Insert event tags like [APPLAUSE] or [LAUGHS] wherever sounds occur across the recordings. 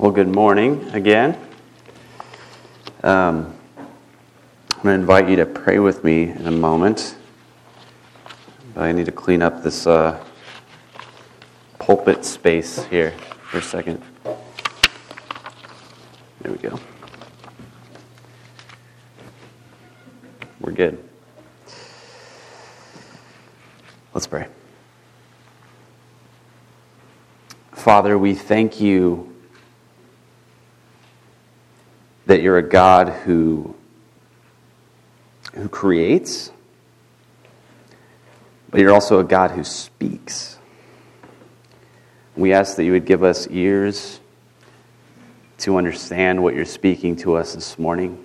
Well, good morning again. Um, I'm going to invite you to pray with me in a moment. But I need to clean up this uh, pulpit space here for a second. There we go. We're good. Let's pray. Father, we thank you that you're a God who, who creates, but you're also a God who speaks. We ask that you would give us ears to understand what you're speaking to us this morning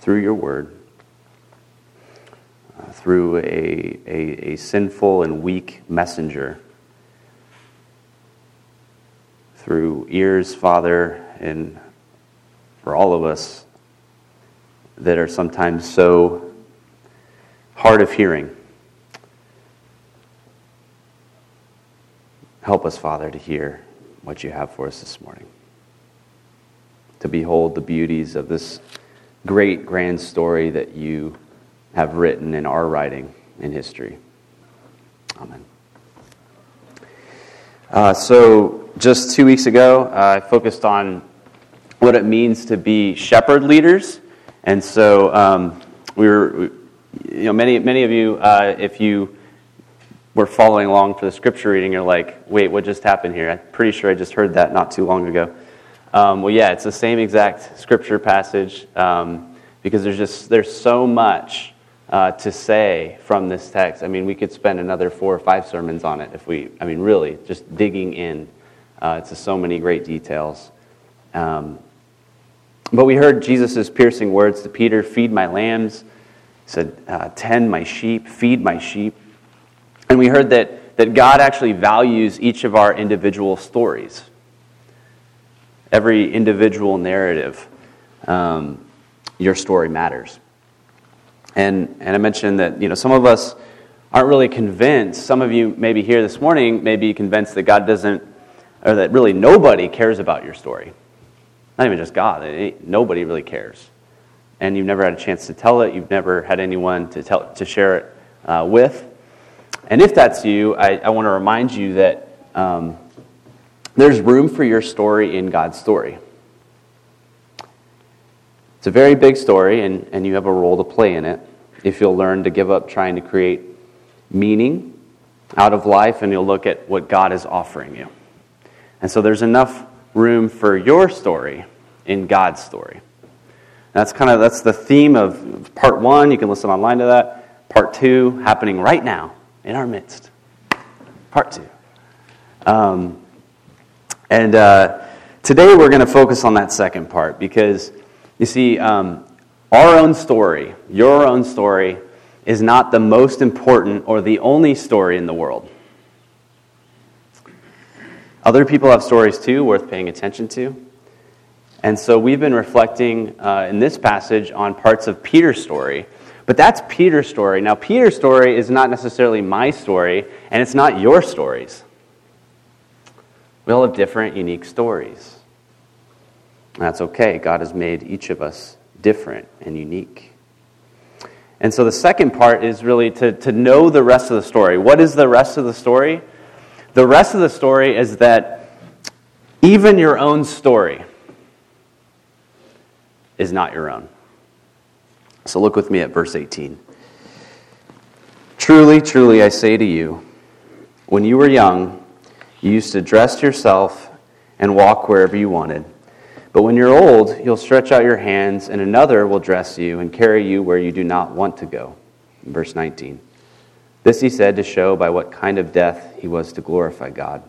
through your word, uh, through a, a, a sinful and weak messenger through ears, Father, and for all of us that are sometimes so hard of hearing. Help us, Father, to hear what you have for us this morning. To behold the beauties of this great, grand story that you have written in our writing in history. Amen. Uh, so, just two weeks ago, uh, I focused on what it means to be shepherd leaders. And so um, we were, you know, many, many of you, uh, if you were following along for the scripture reading, you're like, wait, what just happened here? I'm pretty sure I just heard that not too long ago. Um, well, yeah, it's the same exact scripture passage um, because there's just, there's so much uh, to say from this text. I mean, we could spend another four or five sermons on it if we, I mean, really, just digging in uh, to so many great details. Um, but we heard Jesus' piercing words to Peter feed my lambs, he said, uh, tend my sheep, feed my sheep. And we heard that, that God actually values each of our individual stories, every individual narrative. Um, your story matters. And, and I mentioned that you know, some of us aren't really convinced. Some of you, maybe here this morning, may be convinced that God doesn't or that really nobody cares about your story. Not even just God, nobody really cares. And you've never had a chance to tell it, you've never had anyone to, tell, to share it uh, with. And if that's you, I, I want to remind you that um, there's room for your story in God's story. It's a very big story, and, and you have a role to play in it if you'll learn to give up trying to create meaning out of life and you'll look at what God is offering you. And so there's enough room for your story in God's story. That's kind of that's the theme of part one. You can listen online to that. Part two happening right now in our midst. Part two. Um, and uh, today we're going to focus on that second part because you see, um, our own story, your own story, is not the most important or the only story in the world. Other people have stories too, worth paying attention to. And so we've been reflecting uh, in this passage on parts of Peter's story. But that's Peter's story. Now, Peter's story is not necessarily my story, and it's not your stories. We all have different, unique stories. that's okay. God has made each of us different and unique. And so the second part is really to, to know the rest of the story. What is the rest of the story? The rest of the story is that even your own story is not your own. So look with me at verse 18. Truly, truly, I say to you, when you were young, you used to dress yourself and walk wherever you wanted. But when you're old, you'll stretch out your hands, and another will dress you and carry you where you do not want to go. Verse 19. This he said to show by what kind of death he was to glorify God.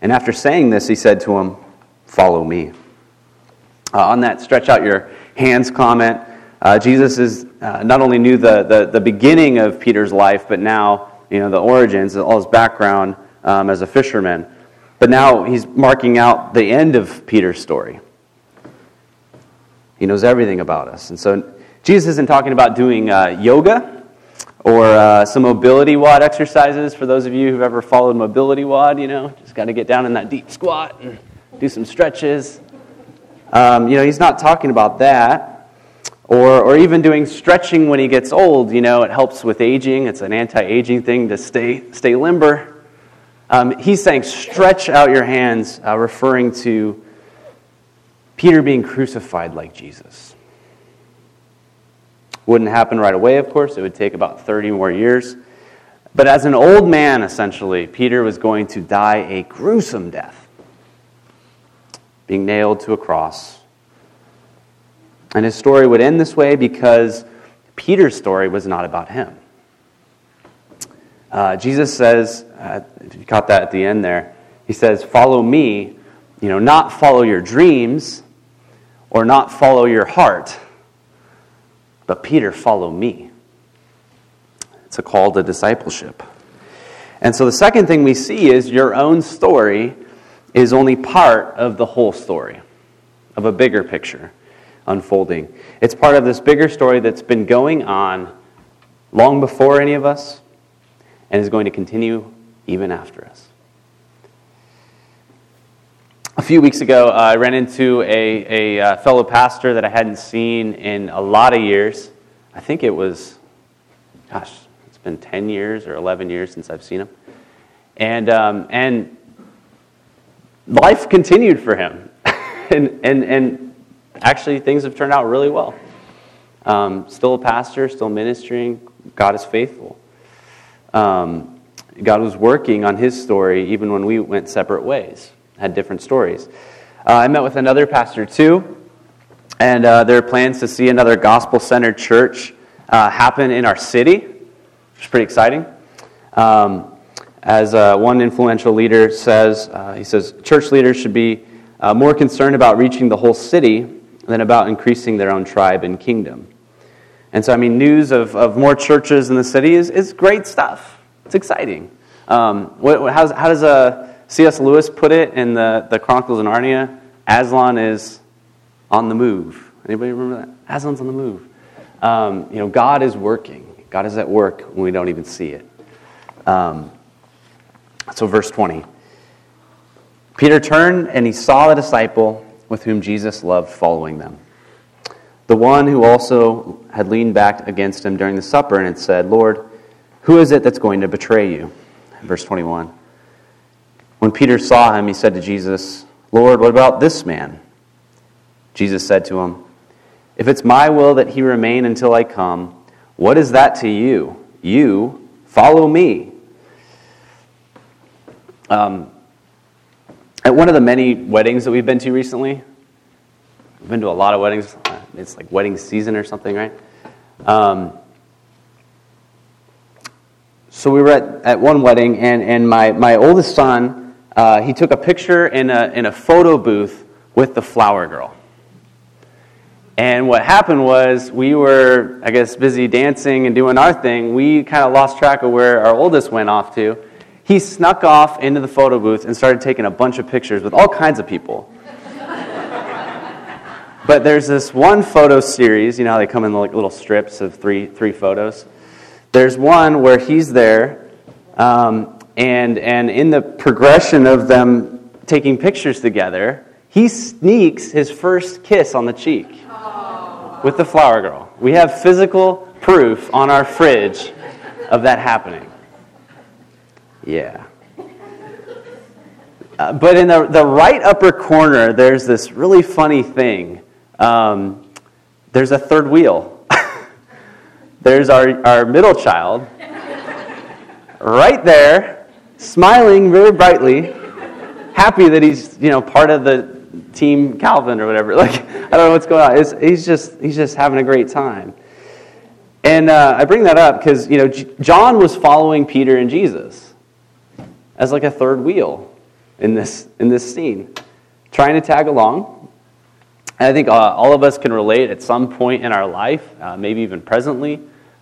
And after saying this, he said to him, Follow me. Uh, on that stretch out your hands comment, uh, Jesus is, uh, not only knew the, the, the, beginning of Peter's life, but now you know the origins, all his background um, as a fisherman. But now he's marking out the end of Peter's story. He knows everything about us. And so Jesus isn't talking about doing uh, yoga or uh, some MobilityWOD exercises for those of you who've ever followed MobilityWOD you know, just got to get down in that deep squat and do some stretches. Um, you know, he's not talking about that. Or, or even doing stretching when he gets old. You know, it helps with aging. It's an anti aging thing to stay, stay limber. Um, he's saying, stretch out your hands, uh, referring to Peter being crucified like Jesus. Wouldn't happen right away, of course. It would take about 30 more years. But as an old man, essentially, Peter was going to die a gruesome death, being nailed to a cross. And his story would end this way because Peter's story was not about him. Uh, Jesus says, uh, if you caught that at the end there, he says, Follow me, you know, not follow your dreams or not follow your heart, but Peter, follow me. It's a call to discipleship. And so the second thing we see is your own story is only part of the whole story, of a bigger picture unfolding. It's part of this bigger story that's been going on long before any of us and is going to continue even after us. A few weeks ago, uh, I ran into a, a uh, fellow pastor that I hadn't seen in a lot of years. I think it was, gosh, it's been 10 years or 11 years since I've seen him. And, um, and life continued for him. [LAUGHS] and, and, and actually, things have turned out really well. Um, still a pastor, still ministering. God is faithful. Um, God was working on his story even when we went separate ways, had different stories. Uh, I met with another pastor too, and uh, there are plans to see another gospel centered church uh, happen in our city which is pretty exciting. Um, as uh, one influential leader says, uh, he says, church leaders should be uh, more concerned about reaching the whole city than about increasing their own tribe and kingdom. And so, I mean, news of, of more churches in the city is, is great stuff. It's exciting. Um, what, how does uh, C.S. Lewis put it in the, the Chronicles of Narnia? Aslan is on the move. Anybody remember that? Aslan's on the move. Um, you know, God is working. God is at work when we don't even see it. Um, so, verse 20. Peter turned and he saw the disciple with whom Jesus loved following them. The one who also had leaned back against him during the supper and had said, Lord, who is it that's going to betray you? Verse 21. When Peter saw him, he said to Jesus, Lord, what about this man? Jesus said to him, If it's my will that he remain until I come, what is that to you? You follow me. Um, at one of the many weddings that we've been to recently, we've been to a lot of weddings. It's like wedding season or something, right? Um, so we were at, at one wedding, and, and my, my oldest son, uh, he took a picture in a, in a photo booth with the flower girl. And what happened was we were, I guess, busy dancing and doing our thing. We kind of lost track of where our oldest went off to. He snuck off into the photo booth and started taking a bunch of pictures with all kinds of people. [LAUGHS] but there's this one photo series, you know how they come in like little strips of three, three photos? There's one where he's there, um, and, and in the progression of them taking pictures together, he sneaks his first kiss on the cheek with the flower girl. We have physical proof on our fridge of that happening. Yeah. Uh, but in the, the right upper corner, there's this really funny thing. Um, there's a third wheel. [LAUGHS] there's our, our middle child right there, smiling very brightly, happy that he's you know part of the Team Calvin or whatever. [LAUGHS] Like, I don't know what's going on. It's, he's, just, he's just having a great time. And uh, I bring that up because, you know, John was following Peter and Jesus as like a third wheel in this, in this scene, trying to tag along. And I think uh, all of us can relate at some point in our life, uh, maybe even presently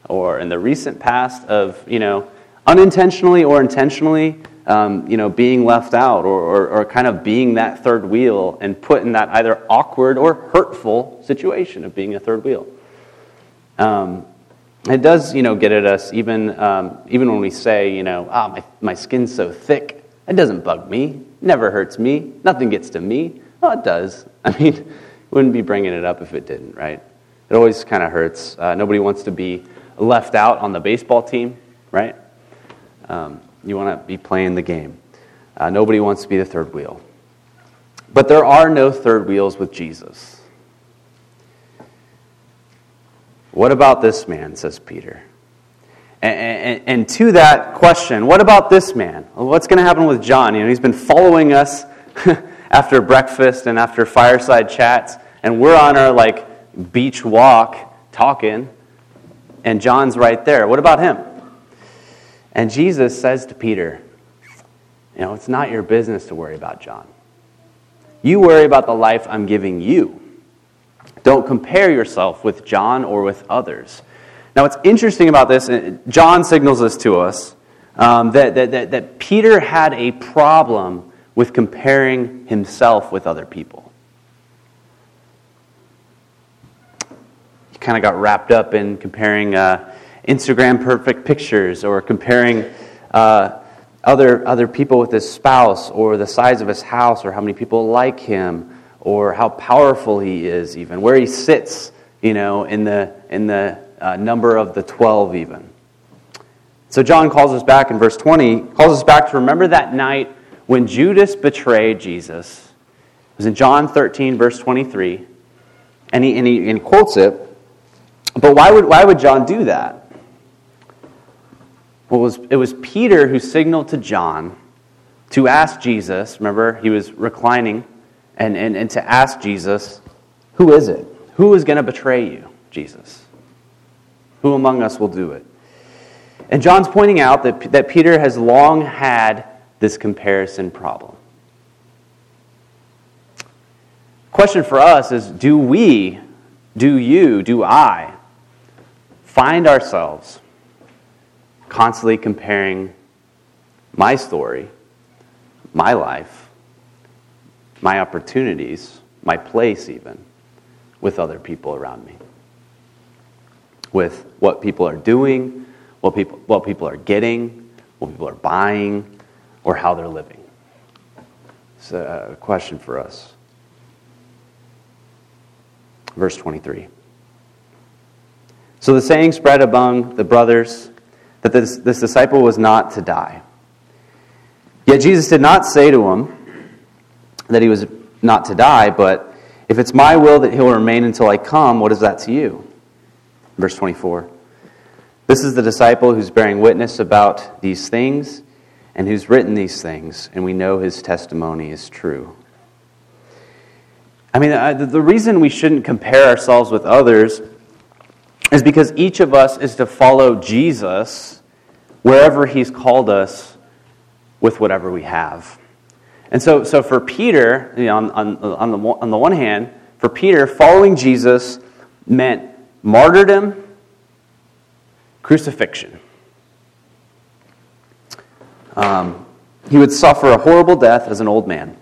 or in the recent past, of, you know, unintentionally or intentionally um, you know, being left out or, or, or, kind of being that third wheel and put in that either awkward or hurtful situation of being a third wheel. Um, it does, you know, get at us even, um, even when we say, you know, ah, my, my skin's so thick It doesn't bug me, never hurts me, nothing gets to me. Oh, it does. [LAUGHS] I mean, wouldn't be bringing it up if it didn't, right? It always kind of hurts. Uh, nobody wants to be left out on the baseball team, right? Um, you want to be playing the game. Uh, nobody wants to be the third wheel. But there are no third wheels with Jesus. What about this man, says Peter? And, and, and to that question, what about this man? What's going to happen with John? You know, he's been following us [LAUGHS] after breakfast and after fireside chats, and we're on our like beach walk talking, and John's right there. What about him? And Jesus says to Peter, You know, it's not your business to worry about John. You worry about the life I'm giving you. Don't compare yourself with John or with others. Now, what's interesting about this, John signals this to us, um, that, that, that, that Peter had a problem with comparing himself with other people. He kind of got wrapped up in comparing uh, Instagram perfect pictures or comparing uh, other, other people with his spouse or the size of his house or how many people like him or how powerful he is, even where he sits, you know, in the, in the uh, number of the 12, even. So John calls us back in verse 20, calls us back to remember that night when Judas betrayed Jesus. It was in John 13, verse 23. And he, and he, and quotes it. But why would, why would John do that? Well, it was, it was Peter who signaled to John to ask Jesus. Remember, he was reclining, and, and, and to ask Jesus, Who is it? Who is going to betray you, Jesus? Who among us will do it? And John's pointing out that, that Peter has long had this comparison problem. Question for us is do we, do you, do I find ourselves constantly comparing my story, my life, my opportunities, my place even, with other people around me? With what people are doing, what people, what people are getting, what people are buying, or how they're living? It's uh, a question for us. Verse 23. So the saying spread among the brothers that this, this disciple was not to die. Yet Jesus did not say to him that he was not to die, but if it's my will that he'll remain until I come, what is that to you? Verse 24. This is the disciple who's bearing witness about these things and who's written these things, and we know his testimony is true. I mean, the reason we shouldn't compare ourselves with others is because each of us is to follow Jesus wherever he's called us with whatever we have. And so, so for Peter, you know, on, on, on, the, on the one hand, for Peter, following Jesus meant martyrdom, crucifixion. Um, he would suffer a horrible death as an old man.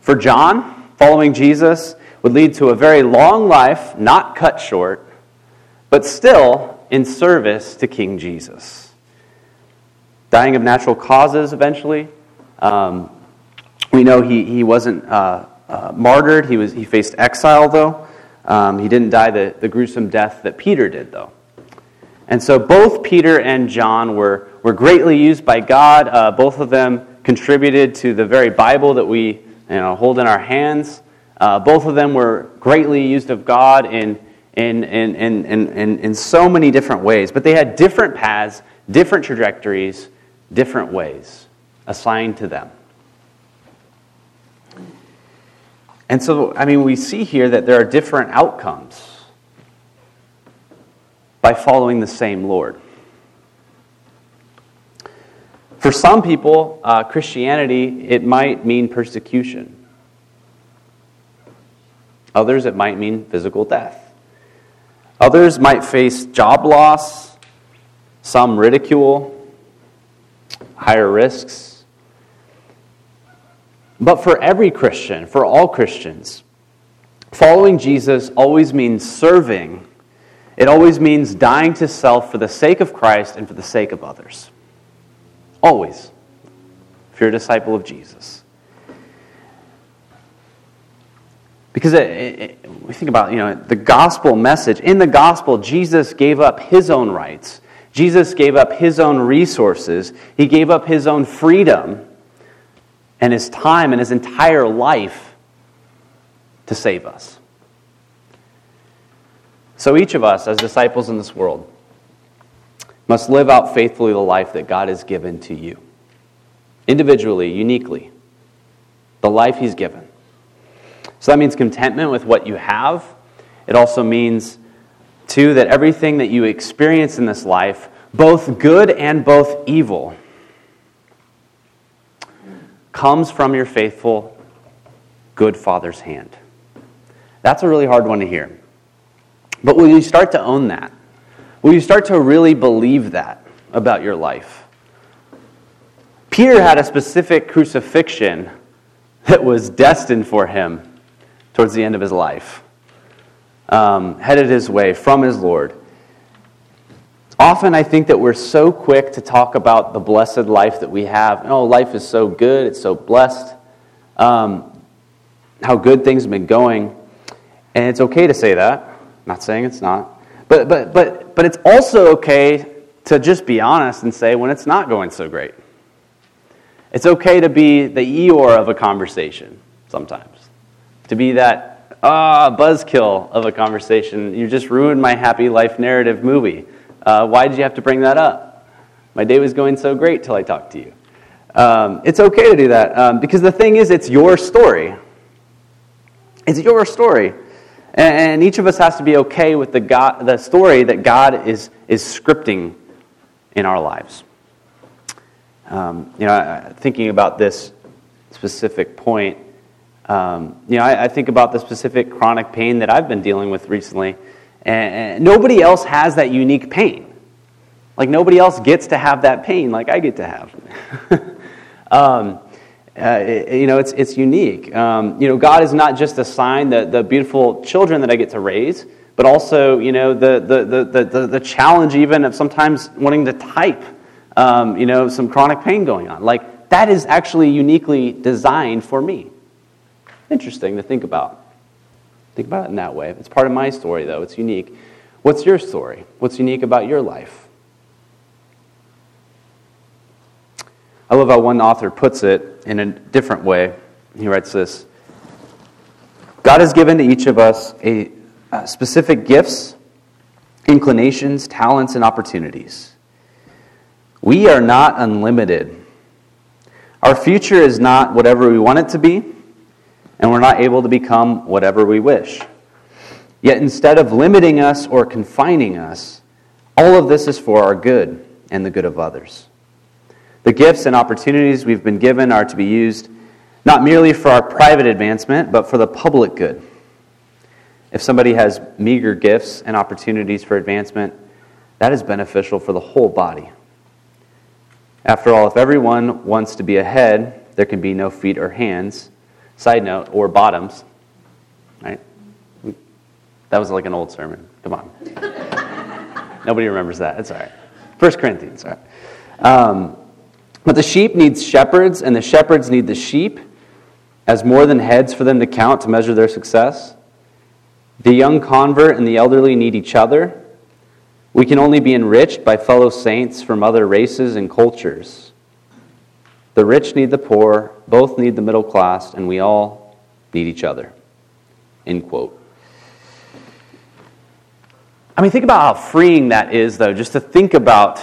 For John, following Jesus would lead to a very long life, not cut short, but still in service to King Jesus. Dying of natural causes eventually. Um, we know he, he wasn't uh, uh, martyred, he, was, he faced exile, though. Um, he didn't die the, the gruesome death that Peter did, though. And so both Peter and John were, were greatly used by God. Uh, both of them contributed to the very Bible that we you know, hold in our hands. Uh, both of them were greatly used of God in, in, in, in, in, in so many different ways. But they had different paths, different trajectories, different ways assigned to them. And so, I mean, we see here that there are different outcomes by following the same Lord. For some people, uh, Christianity, it might mean persecution. Others, it might mean physical death. Others might face job loss, some ridicule, higher risks. But for every Christian, for all Christians, following Jesus always means serving it always means dying to self for the sake of Christ and for the sake of others. Always. if you're a disciple of Jesus. Because it, it, we think about, you know, the gospel message. In the gospel, Jesus gave up his own rights. Jesus gave up his own resources. He gave up his own freedom and his time and his entire life to save us. So each of us, as disciples in this world, must live out faithfully the life that God has given to you, individually, uniquely, the life He's given. So that means contentment with what you have. It also means, too, that everything that you experience in this life, both good and both evil, comes from your faithful, good Father's hand. That's a really hard one to hear. But will you start to own that? Will you start to really believe that about your life? Peter had a specific crucifixion that was destined for him towards the end of his life, um, headed his way from his Lord. Often I think that we're so quick to talk about the blessed life that we have. Oh, life is so good, it's so blessed. Um, how good things have been going. And it's okay to say that. I'm not saying it's not. But, but, but, but it's also okay to just be honest and say when it's not going so great. It's okay to be the Eeyore of a conversation sometimes to be that ah buzzkill of a conversation. You just ruined my happy life narrative movie. Uh, why did you have to bring that up? My day was going so great till I talked to you. Um, it's okay to do that um, because the thing is, it's your story. It's your story. And, and each of us has to be okay with the, God, the story that God is, is scripting in our lives. Um, you know, thinking about this specific point, um, you know, I, I, think about the specific chronic pain that I've been dealing with recently, and, nobody else has that unique pain. Like nobody else gets to have that pain like I get to have. [LAUGHS] um, uh, it, you know, it's, it's unique. Um, you know, God is not just a sign the, the beautiful children that I get to raise, but also, you know, the, the, the, the, the challenge even of sometimes wanting to type, um, you know, some chronic pain going on. Like, that is actually uniquely designed for me. Interesting to think about. Think about it in that way. It's part of my story, though. It's unique. What's your story? What's unique about your life? I love how one author puts it in a different way. He writes this God has given to each of us a, a specific gifts, inclinations, talents, and opportunities. We are not unlimited. Our future is not whatever we want it to be and we're not able to become whatever we wish. Yet instead of limiting us or confining us, all of this is for our good and the good of others. The gifts and opportunities we've been given are to be used not merely for our private advancement, but for the public good. If somebody has meager gifts and opportunities for advancement, that is beneficial for the whole body. After all, if everyone wants to be ahead, there can be no feet or hands Side note, or bottoms, right? That was like an old sermon. Come on. [LAUGHS] Nobody remembers that. It's all right. First Corinthians, all right. Um, but the sheep needs shepherds, and the shepherds need the sheep as more than heads for them to count to measure their success. The young convert and the elderly need each other. We can only be enriched by fellow saints from other races and cultures. The rich need the poor, both need the middle class, and we all need each other. End quote. I mean, think about how freeing that is, though, just to think about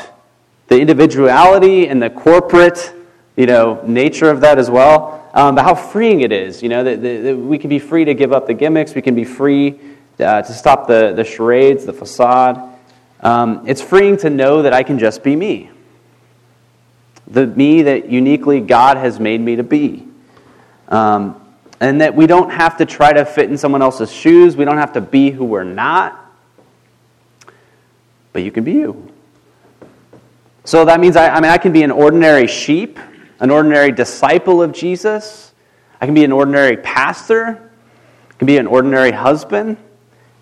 the individuality and the corporate, you know, nature of that as well. Um, but how freeing it is, you know, that, that, we can be free to give up the gimmicks, we can be free uh, to stop the, the charades, the facade. Um, it's freeing to know that I can just be me the me that uniquely God has made me to be. Um, and that we don't have to try to fit in someone else's shoes. We don't have to be who we're not. But you can be you. So that means I, I mean I can be an ordinary sheep, an ordinary disciple of Jesus. I can be an ordinary pastor. I can be an ordinary husband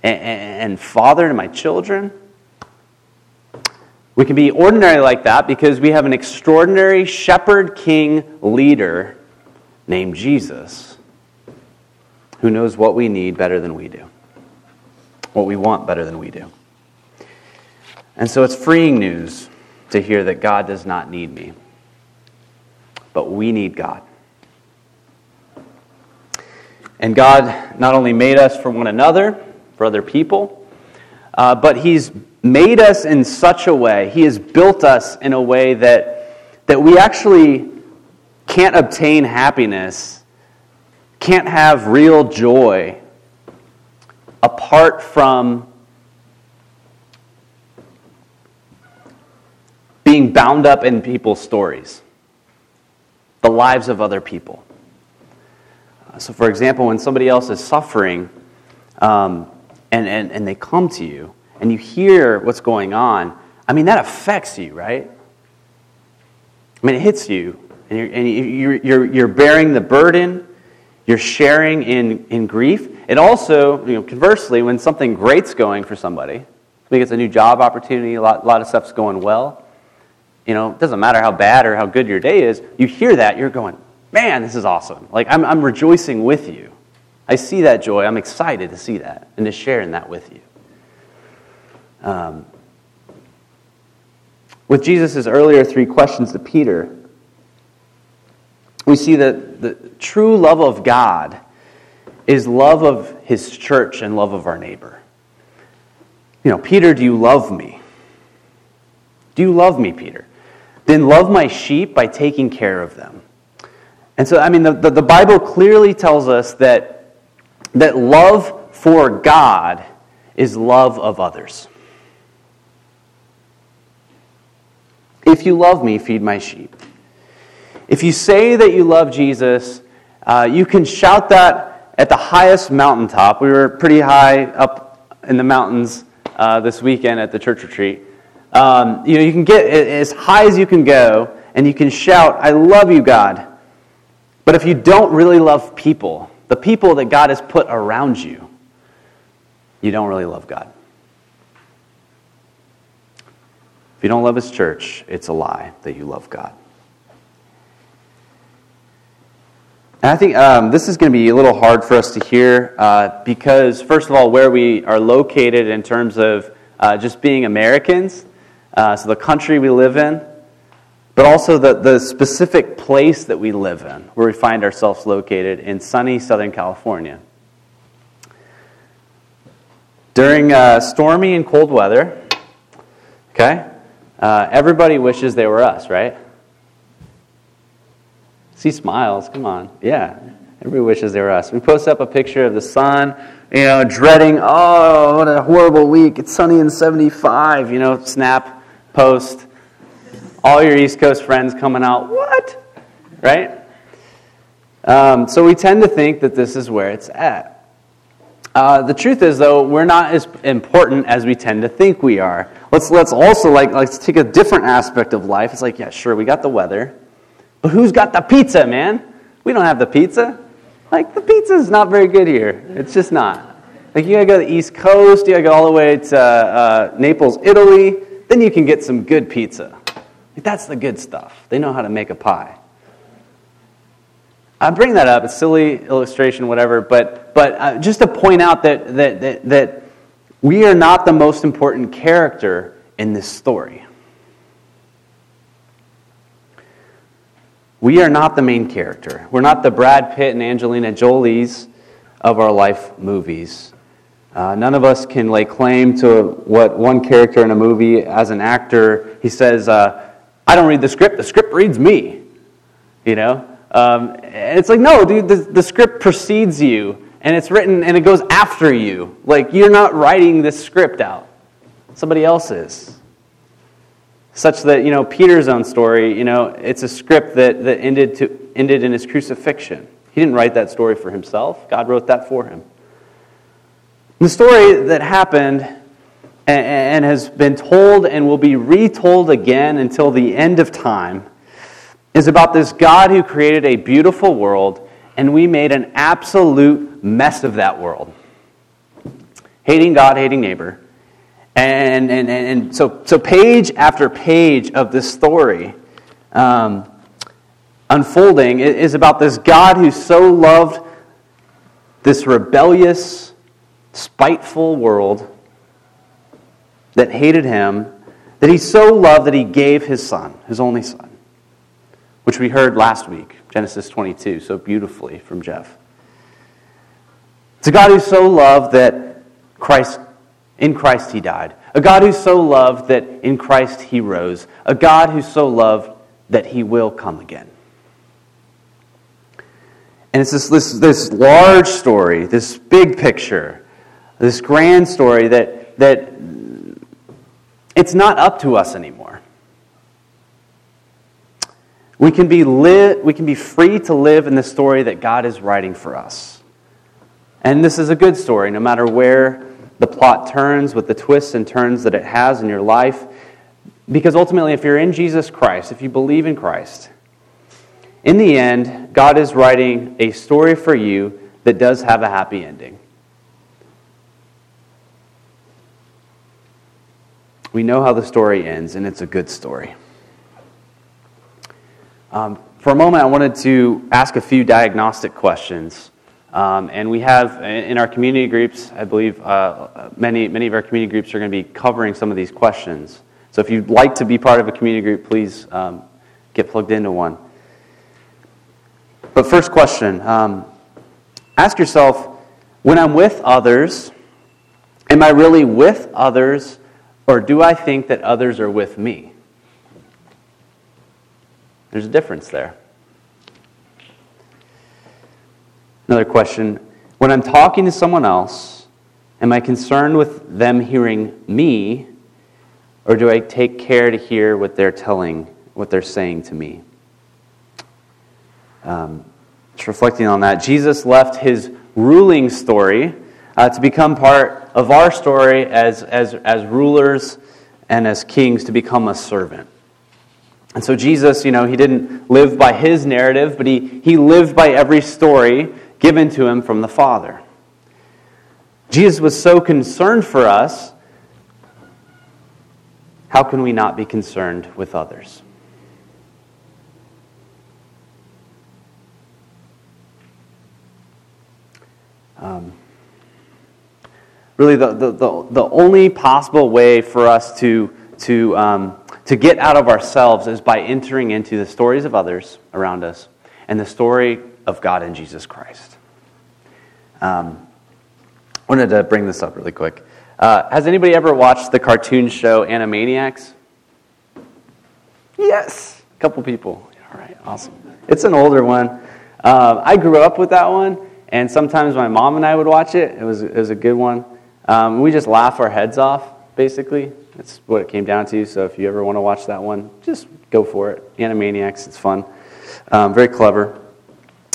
and, and father to my children. We can be ordinary like that because we have an extraordinary shepherd king leader named Jesus who knows what we need better than we do, what we want better than we do. And so it's freeing news to hear that God does not need me, but we need God. And God not only made us for one another, for other people, uh, but He's made us in such a way, He has built us in a way that, that we actually can't obtain happiness, can't have real joy apart from being bound up in people's stories, the lives of other people. Uh, so, for example, when somebody else is suffering um, and, and, and they come to you and you hear what's going on, I mean, that affects you, right? I mean, it hits you, and you're, and you're, you're, you're bearing the burden, you're sharing in, in grief. It also, you know, conversely, when something great's going for somebody, maybe it's a new job opportunity, a lot, a lot of stuff's going well, you know, it doesn't matter how bad or how good your day is, you hear that, you're going, man, this is awesome. Like, I'm, I'm rejoicing with you. I see that joy. I'm excited to see that and to share in that with you. Um, with Jesus' earlier three questions to Peter, we see that the true love of God is love of his church and love of our neighbor. You know, Peter, do you love me? Do you love me, Peter? Then love my sheep by taking care of them. And so, I mean, the, the, the Bible clearly tells us that, that love for God is love of others. If you love me, feed my sheep. If you say that you love Jesus, uh, you can shout that at the highest mountaintop. We were pretty high up in the mountains uh, this weekend at the church retreat. Um, you know, you can get as high as you can go, and you can shout, I love you, God. But if you don't really love people, the people that God has put around you, you don't really love God. If you don't love His church, it's a lie that you love God. And I think um, this is going to be a little hard for us to hear uh, because, first of all, where we are located in terms of uh, just being Americans, uh, so the country we live in, but also the, the specific place that we live in, where we find ourselves located in sunny Southern California. During uh, stormy and cold weather, okay, uh, everybody wishes they were us, right? See smiles, come on. Yeah, everybody wishes they were us. We post up a picture of the sun, you know, dreading, oh, what a horrible week. It's sunny and 75, you know, snap post, all your East Coast friends coming out, what? Right? Um, so we tend to think that this is where it's at. Uh, the truth is, though, we're not as important as we tend to think we are. Let's, let's also, like, let's take a different aspect of life. It's like, yeah, sure, we got the weather, but who's got the pizza, man? We don't have the pizza. Like, the pizza is not very good here. It's just not. Like, you gotta go to the East Coast, you gotta go all the way to uh, Naples, Italy then you can get some good pizza. Like, That's the good stuff. They know how to make a pie. I bring that up, it's silly illustration, whatever, but, but uh, just to point out that, that, that, that we are not the most important character in this story. We are not the main character. We're not the Brad Pitt and Angelina Jolies of our life movies. Uh, none of us can lay claim to what one character in a movie, as an actor, he says, uh, I don't read the script, the script reads me. You know? Um, and it's like, no, dude, the, the script precedes you, and it's written and it goes after you. Like, you're not writing this script out, somebody else is. Such that, you know, Peter's own story, you know, it's a script that, that ended, to, ended in his crucifixion. He didn't write that story for himself, God wrote that for him. The story that happened and has been told and will be retold again until the end of time is about this God who created a beautiful world, and we made an absolute mess of that world. Hating God, hating neighbor. And, and, and, so, so, page after page of this story um, unfolding is about this God who so loved this rebellious, spiteful world that hated him, that he so loved that he gave his son, his only son, which we heard last week, Genesis 22, so beautifully from Jeff. It's a God who so loved that Christ in Christ he died. A God who so loved that in Christ he rose. A God who so loved that he will come again. And it's this, this, this large story, this big picture, this grand story that, that it's not up to us anymore. We can, be li- we can be free to live in the story that God is writing for us. And this is a good story, no matter where the plot turns, with the twists and turns that it has in your life. Because ultimately, if you're in Jesus Christ, if you believe in Christ, in the end, God is writing a story for you that does have a happy ending. We know how the story ends, and it's a good story. Um, for a moment, I wanted to ask a few diagnostic questions um, and we have in our community groups, I believe uh, many, many of our community groups are going to be covering some of these questions. So if you'd like to be part of a community group, please um, get plugged into one. But first question um, ask yourself when I'm with others, am I really with others, or do I think that others are with me? There's a difference there. Another question When I'm talking to someone else, am I concerned with them hearing me, or do I take care to hear what they're telling, what they're saying to me? Um, just reflecting on that, Jesus left his ruling story uh, to become part of our story as, as, as rulers and as kings to become a servant. And so Jesus, you know, he didn't live by his narrative, but he, he lived by every story given to him from the Father. Jesus was so concerned for us. How can we not be concerned with others? Um, really, the, the, the, the, only possible way for us to, to, um, to get out of ourselves is by entering into the stories of others around us and the story of God and Jesus Christ. Um, I wanted to bring this up really quick. Uh, has anybody ever watched the cartoon show Animaniacs? Yes, a couple people. All right, awesome. It's an older one. Uh, I grew up with that one, and sometimes my mom and I would watch it. It was, it was a good one. Um, we just laugh our heads off, basically. That's what it came down to. So if you ever want to watch that one, just go for it. Animaniacs, it's fun. Um, very clever.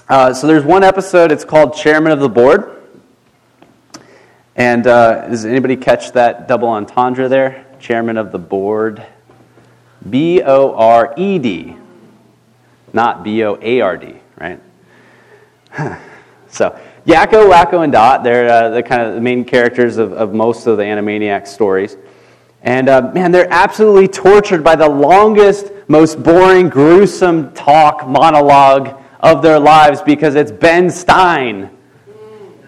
Uh, so there's one episode, it's called Chairman of the Board. And uh, does anybody catch that double entendre there? Chairman of the Board. B O R E D, not B O A R D, right? [LAUGHS] so, Yakko, Wakko, and Dot, they're uh, the kind of the main characters of, of most of the Animaniacs stories. And uh, man, they're absolutely tortured by the longest, most boring, gruesome talk monologue of their lives because it's Ben Stein.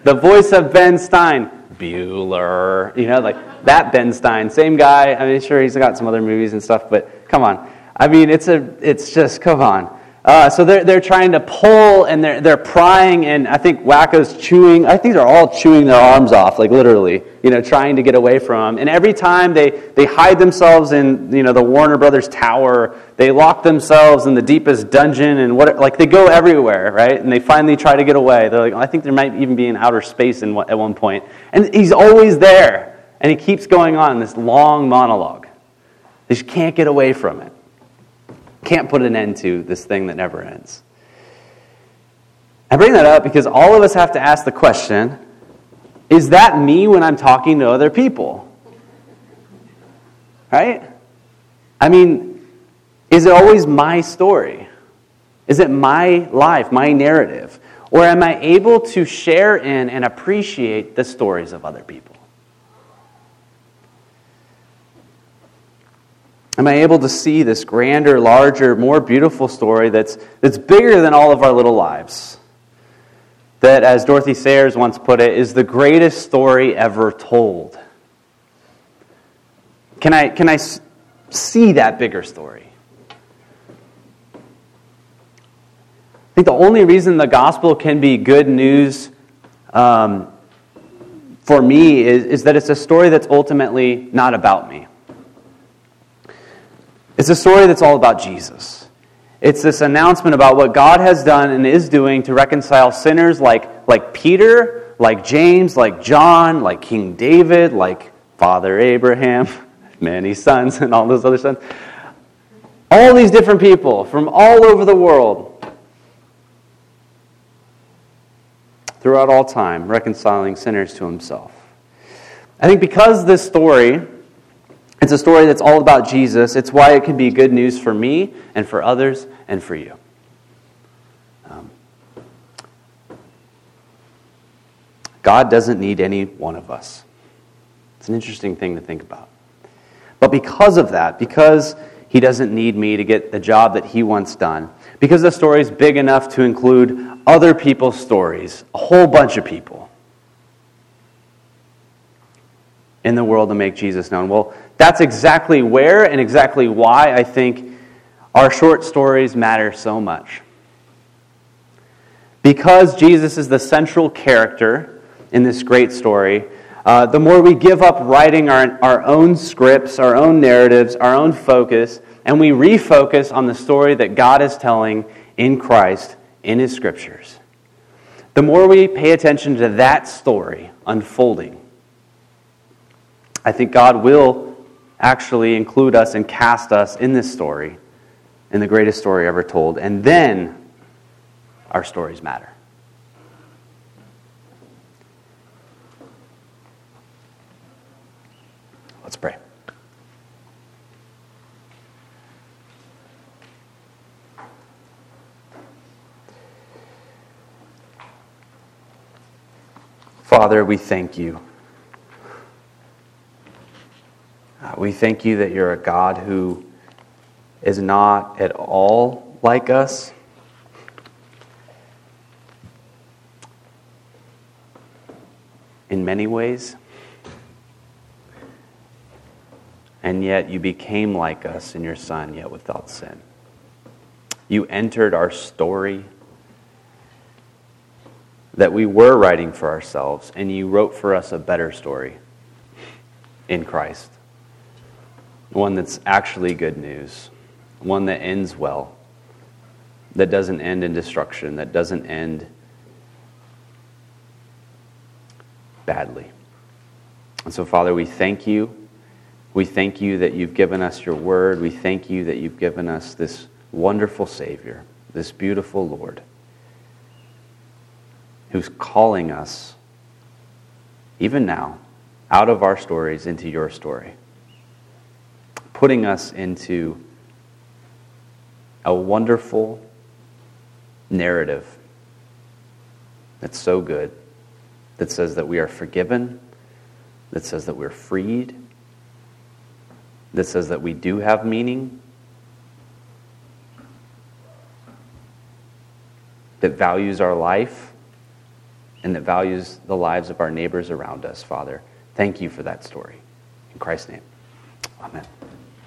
The voice of Ben Stein. Bueller. You know, like that Ben Stein. Same guy. I mean, sure, he's got some other movies and stuff, but come on. I mean, it's, a, it's just, come on. Uh, so they're, they're trying to pull and they're, they're prying, and I think Wakko's chewing. I think they're all chewing their arms off, like literally, you know, trying to get away from them. And every time they, they hide themselves in, you know, the Warner Brothers tower, they lock themselves in the deepest dungeon, and what, like they go everywhere, right? And they finally try to get away. They're like, I think there might even be in outer space in, at one point. And he's always there, and he keeps going on this long monologue. They just can't get away from it. Can't put an end to this thing that never ends. I bring that up because all of us have to ask the question is that me when I'm talking to other people? Right? I mean, is it always my story? Is it my life, my narrative? Or am I able to share in and appreciate the stories of other people? Am I able to see this grander, larger, more beautiful story that's, that's bigger than all of our little lives? That, as Dorothy Sayers once put it, is the greatest story ever told. Can I, can I see that bigger story? I think the only reason the gospel can be good news um, for me is, is that it's a story that's ultimately not about me. It's a story that's all about Jesus. It's this announcement about what God has done and is doing to reconcile sinners like, like Peter, like James, like John, like King David, like Father Abraham, [LAUGHS] many sons, and all those other sons. All these different people from all over the world, throughout all time, reconciling sinners to himself. I think because this story it's a story that's all about Jesus. It's why it can be good news for me and for others and for you. Um, God doesn't need any one of us. It's an interesting thing to think about. But because of that, because he doesn't need me to get the job that he wants done, because the story is big enough to include other people's stories, a whole bunch of people in the world to make Jesus known. Well, that's exactly where and exactly why I think our short stories matter so much. Because Jesus is the central character in this great story, uh, the more we give up writing our, our own scripts, our own narratives, our own focus, and we refocus on the story that God is telling in Christ in His Scriptures, the more we pay attention to that story unfolding, I think God will actually include us and cast us in this story, in the greatest story ever told. And then our stories matter. Let's pray. Father, we thank you Uh, we thank you that you're a God who is not at all like us. In many ways. And yet you became like us in your Son, yet without sin. You entered our story that we were writing for ourselves, and you wrote for us a better story in Christ one that's actually good news, one that ends well, that doesn't end in destruction, that doesn't end badly. And so, Father, we thank you. We thank you that you've given us your word. We thank you that you've given us this wonderful Savior, this beautiful Lord, who's calling us, even now, out of our stories into your story putting us into a wonderful narrative that's so good, that says that we are forgiven, that says that we're freed, that says that we do have meaning, that values our life, and that values the lives of our neighbors around us, Father. Thank you for that story. In Christ's name, amen.